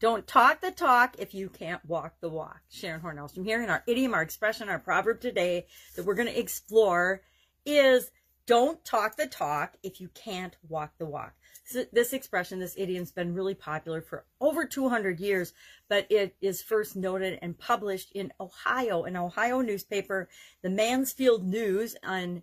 Don't talk the talk if you can't walk the walk. Sharon Hornellstrom here, and our idiom, our expression, our proverb today that we're going to explore is don't talk the talk if you can't walk the walk. So this expression, this idiom's been really popular for over 200 years, but it is first noted and published in Ohio, an Ohio newspaper, the Mansfield News, on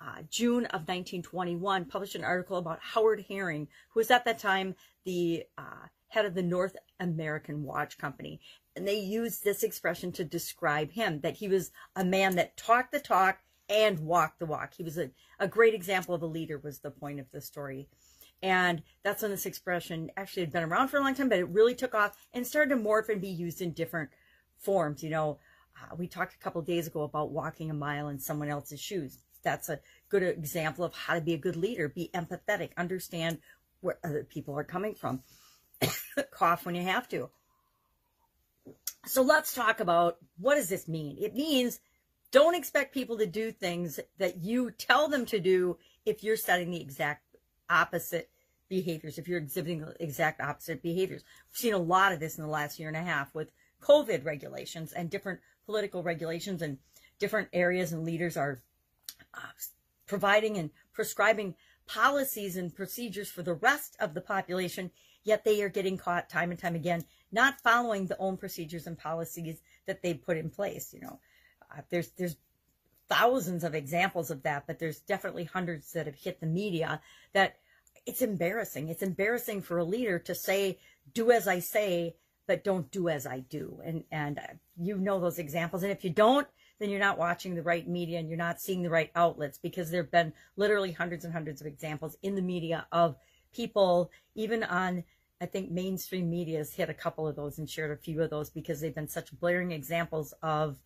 uh, June of 1921, published an article about Howard Herring, who was at that time the uh, head of the North American Watch Company. And they used this expression to describe him, that he was a man that talked the talk and walked the walk. He was a, a great example of a leader was the point of the story. And that's when this expression actually had been around for a long time, but it really took off and started to morph and be used in different forms. You know, uh, we talked a couple days ago about walking a mile in someone else's shoes. That's a good example of how to be a good leader. Be empathetic, understand where other people are coming from. Cough when you have to. So let's talk about what does this mean? It means don't expect people to do things that you tell them to do if you're setting the exact opposite behaviors, if you're exhibiting the exact opposite behaviors. We've seen a lot of this in the last year and a half with COVID regulations and different political regulations and different areas and leaders are uh, providing and prescribing policies and procedures for the rest of the population, yet they are getting caught time and time again, not following the own procedures and policies that they put in place. You know, uh, there's there's thousands of examples of that, but there's definitely hundreds that have hit the media that it's embarrassing. It's embarrassing for a leader to say, "Do as I say," but don't do as I do. And and uh, you know those examples. And if you don't, then you're not watching the right media and you're not seeing the right outlets because there have been literally hundreds and hundreds of examples in the media of people, even on, I think mainstream media has hit a couple of those and shared a few of those because they've been such blaring examples of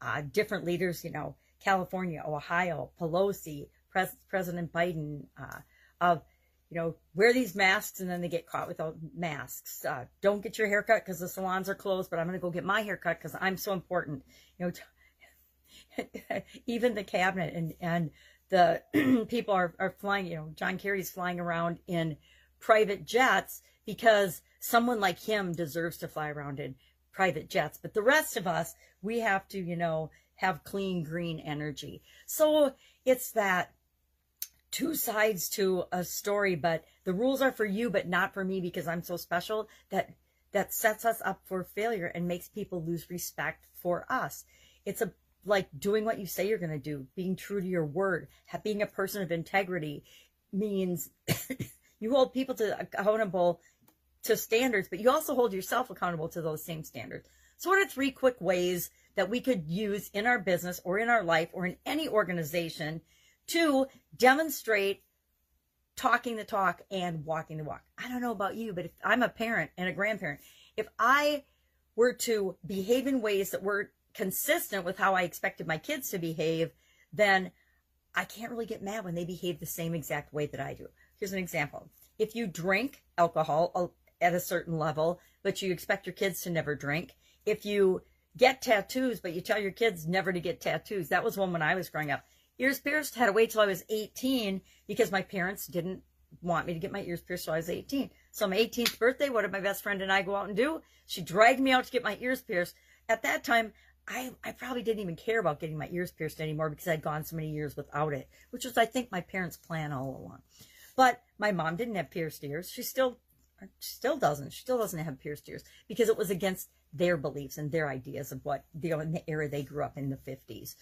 uh, different leaders, you know, California, Ohio, Pelosi, Pres- President Biden, uh, of, you know, wear these masks and then they get caught without masks. Uh, don't get your haircut because the salons are closed, but I'm going to go get my haircut because I'm so important. You know, even the cabinet and and the people are, are flying, you know, John Kerry's flying around in private jets because someone like him deserves to fly around in private jets. But the rest of us, we have to, you know, have clean green energy. So it's that two sides to a story, but the rules are for you, but not for me because I'm so special that that sets us up for failure and makes people lose respect for us. It's a like doing what you say you're going to do, being true to your word, being a person of integrity means you hold people to accountable to standards, but you also hold yourself accountable to those same standards. So what are three quick ways that we could use in our business or in our life or in any organization to demonstrate talking the talk and walking the walk? I don't know about you, but if I'm a parent and a grandparent, if I were to behave in ways that were consistent with how I expected my kids to behave, then I can't really get mad when they behave the same exact way that I do. Here's an example. If you drink alcohol uh, at a certain level, but you expect your kids to never drink, if you get tattoos, but you tell your kids never to get tattoos, that was one when I was growing up. Ears pierced, had to wait till I was 18 because my parents didn't want me to get my ears pierced till I was 18. So my 18th birthday, what did my best friend and I go out and do? She dragged me out to get my ears pierced. At that time, I, I probably didn't even care about getting my ears pierced anymore because I'd gone so many years without it, which was, I think, my parents' plan all along. But my mom didn't have pierced ears. She still, still doesn't. She still doesn't have pierced ears because it was against their beliefs and their ideas of what, in the era they grew up in the 50s.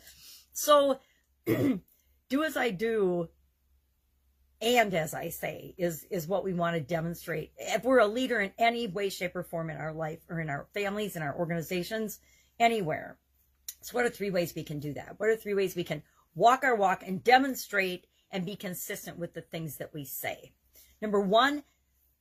So, do as I do and as I say is is what we want to demonstrate. If we're a leader in any way, shape, or form in our life or in our families, in our organizations, anywhere. So, what are three ways we can do that? What are three ways we can walk our walk and demonstrate and be consistent with the things that we say? Number one,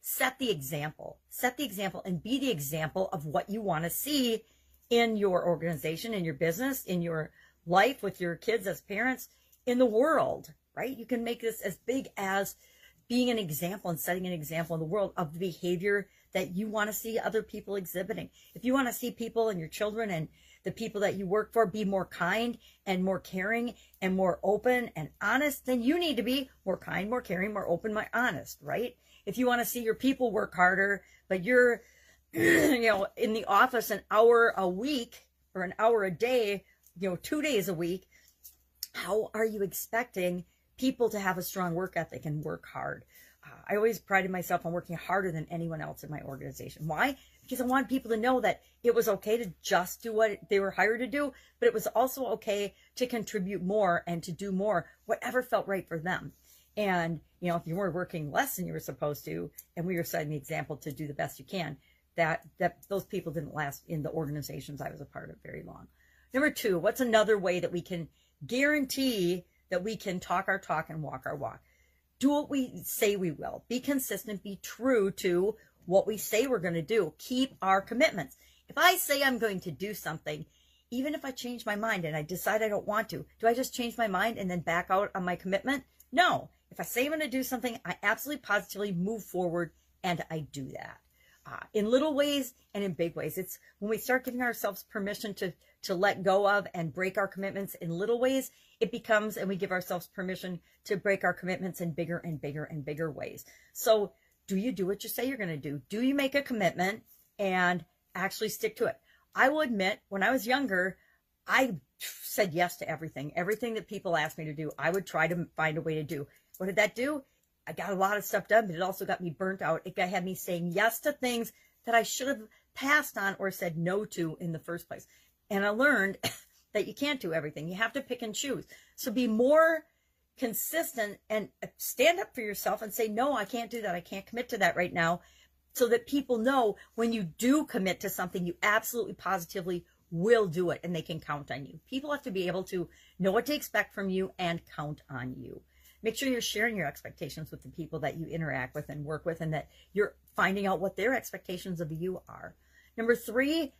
set the example. Set the example and be the example of what you want to see in your organization, in your business, in your life with your kids as parents, in the world, right? You can make this as big as being an example and setting an example in the world of the behavior that you want to see other people exhibiting. If you want to see people and your children and the people that you work for be more kind and more caring and more open and honest, then you need to be more kind, more caring, more open, more honest, right? If you want to see your people work harder, but you're you know, in the office an hour a week or an hour a day, you know, two days a week, how are you expecting people to have a strong work ethic and work hard? Uh, I always prided myself on working harder than anyone else in my organization. Why? Because I want people to know that it was okay to just do what they were hired to do, but it was also okay to contribute more and to do more, whatever felt right for them. And, you know, if you were working less than you were supposed to, and we were setting the example to do the best you can, that, that those people didn't last in the organizations I was a part of very long. Number two, what's another way that we can guarantee that we can talk our talk and walk our walk? Do what we say we will. Be consistent. Be true to what we say we're going to do. Keep our commitments. If I say I'm going to do something, even if I change my mind and I decide I don't want to, do I just change my mind and then back out on my commitment? No. If I say I'm going to do something, I absolutely positively move forward and I do that. Uh, in little ways and in big ways. It's when we start giving ourselves permission to to let go of and break our commitments in little ways, it becomes and we give ourselves permission to break our commitments in bigger and bigger and bigger ways. So, do you do what you say you're going to do? Do you make a commitment and actually stick to it? I will admit, when I was younger, I said yes to everything. Everything that people asked me to do, I would try to find a way to do. What did that do? I got a lot of stuff done, but it also got me burnt out. It had me saying yes to things that I should have passed on or said no to in the first place. And I learned that you can't do everything. You have to pick and choose. So be more consistent and stand up for yourself and say, no, I can't do that. I can't commit to that right now. So that people know when you do commit to something, you absolutely positively will do it and they can count on you. People have to be able to know what to expect from you and count on you. Make sure you're sharing your expectations with the people that you interact with and work with and that you're finding out what their expectations of you are. Number three,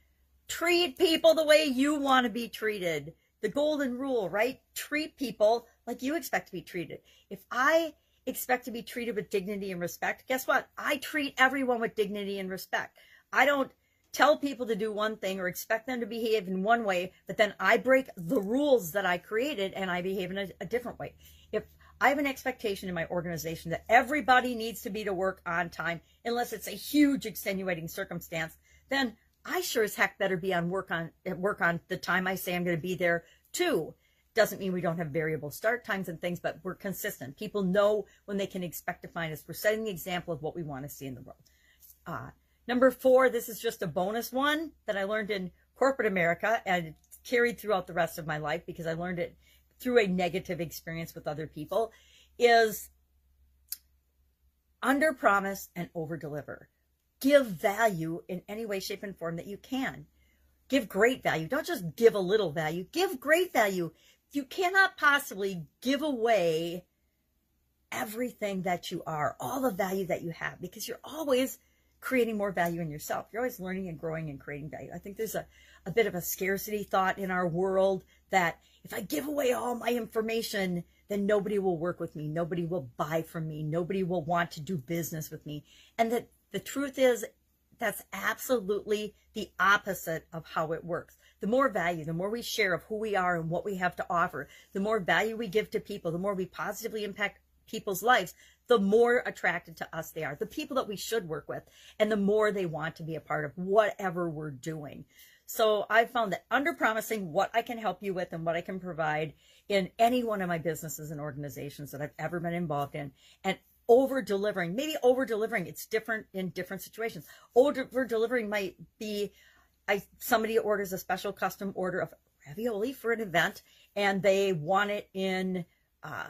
treat people the way you want to be treated. The golden rule, right? Treat people like you expect to be treated. If I expect to be treated with dignity and respect, guess what? I treat everyone with dignity and respect. I don't tell people to do one thing or expect them to behave in one way, but then I break the rules that I created and I behave in a, a different way. If I have an expectation in my organization that everybody needs to be to work on time, unless it's a huge extenuating circumstance, then I sure as heck better be on work on work on the time I say I'm going to be there too. Doesn't mean we don't have variable start times and things, but we're consistent. People know when they can expect to find us. We're setting the example of what we want to see in the world. Uh, number four, this is just a bonus one that I learned in corporate America and carried throughout the rest of my life because I learned it through a negative experience with other people is under promise and over deliver give value in any way, shape, and form that you can. Give great value. Don't just give a little value. Give great value. You cannot possibly give away everything that you are, all the value that you have, because you're always creating more value in yourself. You're always learning and growing and creating value. I think there's a, a bit of a scarcity thought in our world that if I give away all my information, then nobody will work with me. Nobody will buy from me. Nobody will want to do business with me. And that the truth is, that's absolutely the opposite of how it works. The more value, the more we share of who we are and what we have to offer, the more value we give to people, the more we positively impact people's lives, the more attracted to us they are, the people that we should work with, and the more they want to be a part of whatever we're doing. So I found that under promising what I can help you with and what I can provide in any one of my businesses and organizations that I've ever been involved in, and over delivering, maybe over delivering. It's different in different situations. Over delivering might be I somebody orders a special custom order of ravioli for an event and they want it in uh,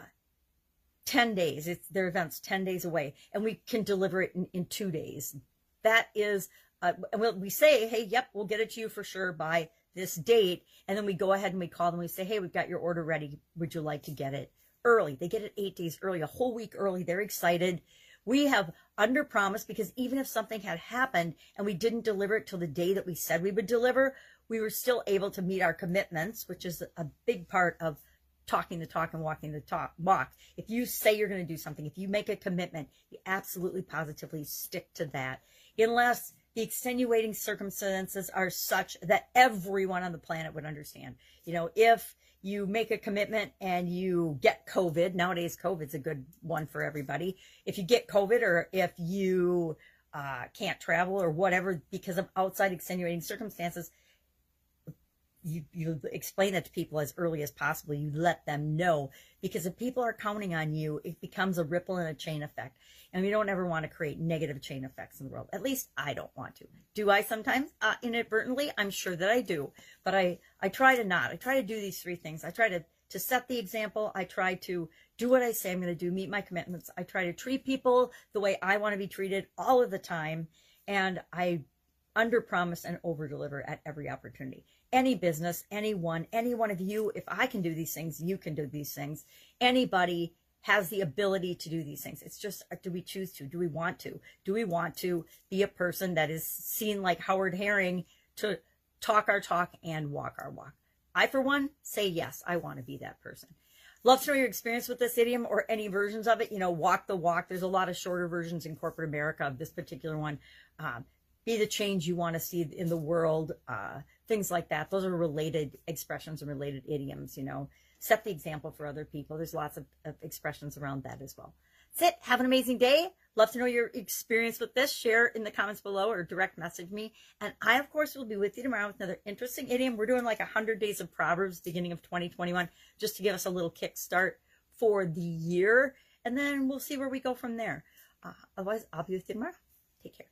10 days. It's their event's 10 days away and we can deliver it in, in two days. That is, uh, we say, hey, yep, we'll get it to you for sure by this date. And then we go ahead and we call them. We say, hey, we've got your order ready. Would you like to get it early. They get it eight days early, a whole week early. They're excited. We have under promised because even if something had happened and we didn't deliver it till the day that we said we would deliver, we were still able to meet our commitments, which is a big part of talking the talk and walking the talk walk. If you say you're going to do something, if you make a commitment, you absolutely positively stick to that. Unless the extenuating circumstances are such that everyone on the planet would understand. You know, if you make a commitment and you get COVID. Nowadays, COVID's a good one for everybody. If you get COVID or if you uh, can't travel or whatever because of outside extenuating circumstances, you, you explain that to people as early as possible. You let them know because if people are counting on you, it becomes a ripple and a chain effect. And we don't ever want to create negative chain effects in the world. At least I don't want to. Do I sometimes uh, inadvertently? I'm sure that I do, but I, I try to not. I try to do these three things. I try to, to set the example. I try to do what I say I'm going to do, meet my commitments. I try to treat people the way I want to be treated all of the time. And I under promise and over deliver at every opportunity. Any business, anyone, any one of you, if I can do these things, you can do these things. Anybody has the ability to do these things. It's just, uh, do we choose to? Do we want to? Do we want to be a person that is seen like Howard Herring to talk our talk and walk our walk? I, for one, say yes, I want to be that person. Love to know your experience with this idiom or any versions of it. You know, walk the walk. There's a lot of shorter versions in corporate America of this particular one. Um, be the change you want to see in the world, uh, things like that. Those are related expressions and related idioms, you know. Set the example for other people. There's lots of, of expressions around that as well. That's it. Have an amazing day. Love to know your experience with this. Share in the comments below or direct message me. And I, of course, will be with you tomorrow with another interesting idiom. We're doing like 100 days of Proverbs beginning of 2021 just to give us a little kickstart for the year. And then we'll see where we go from there. Uh, otherwise, I'll be with you tomorrow. Take care.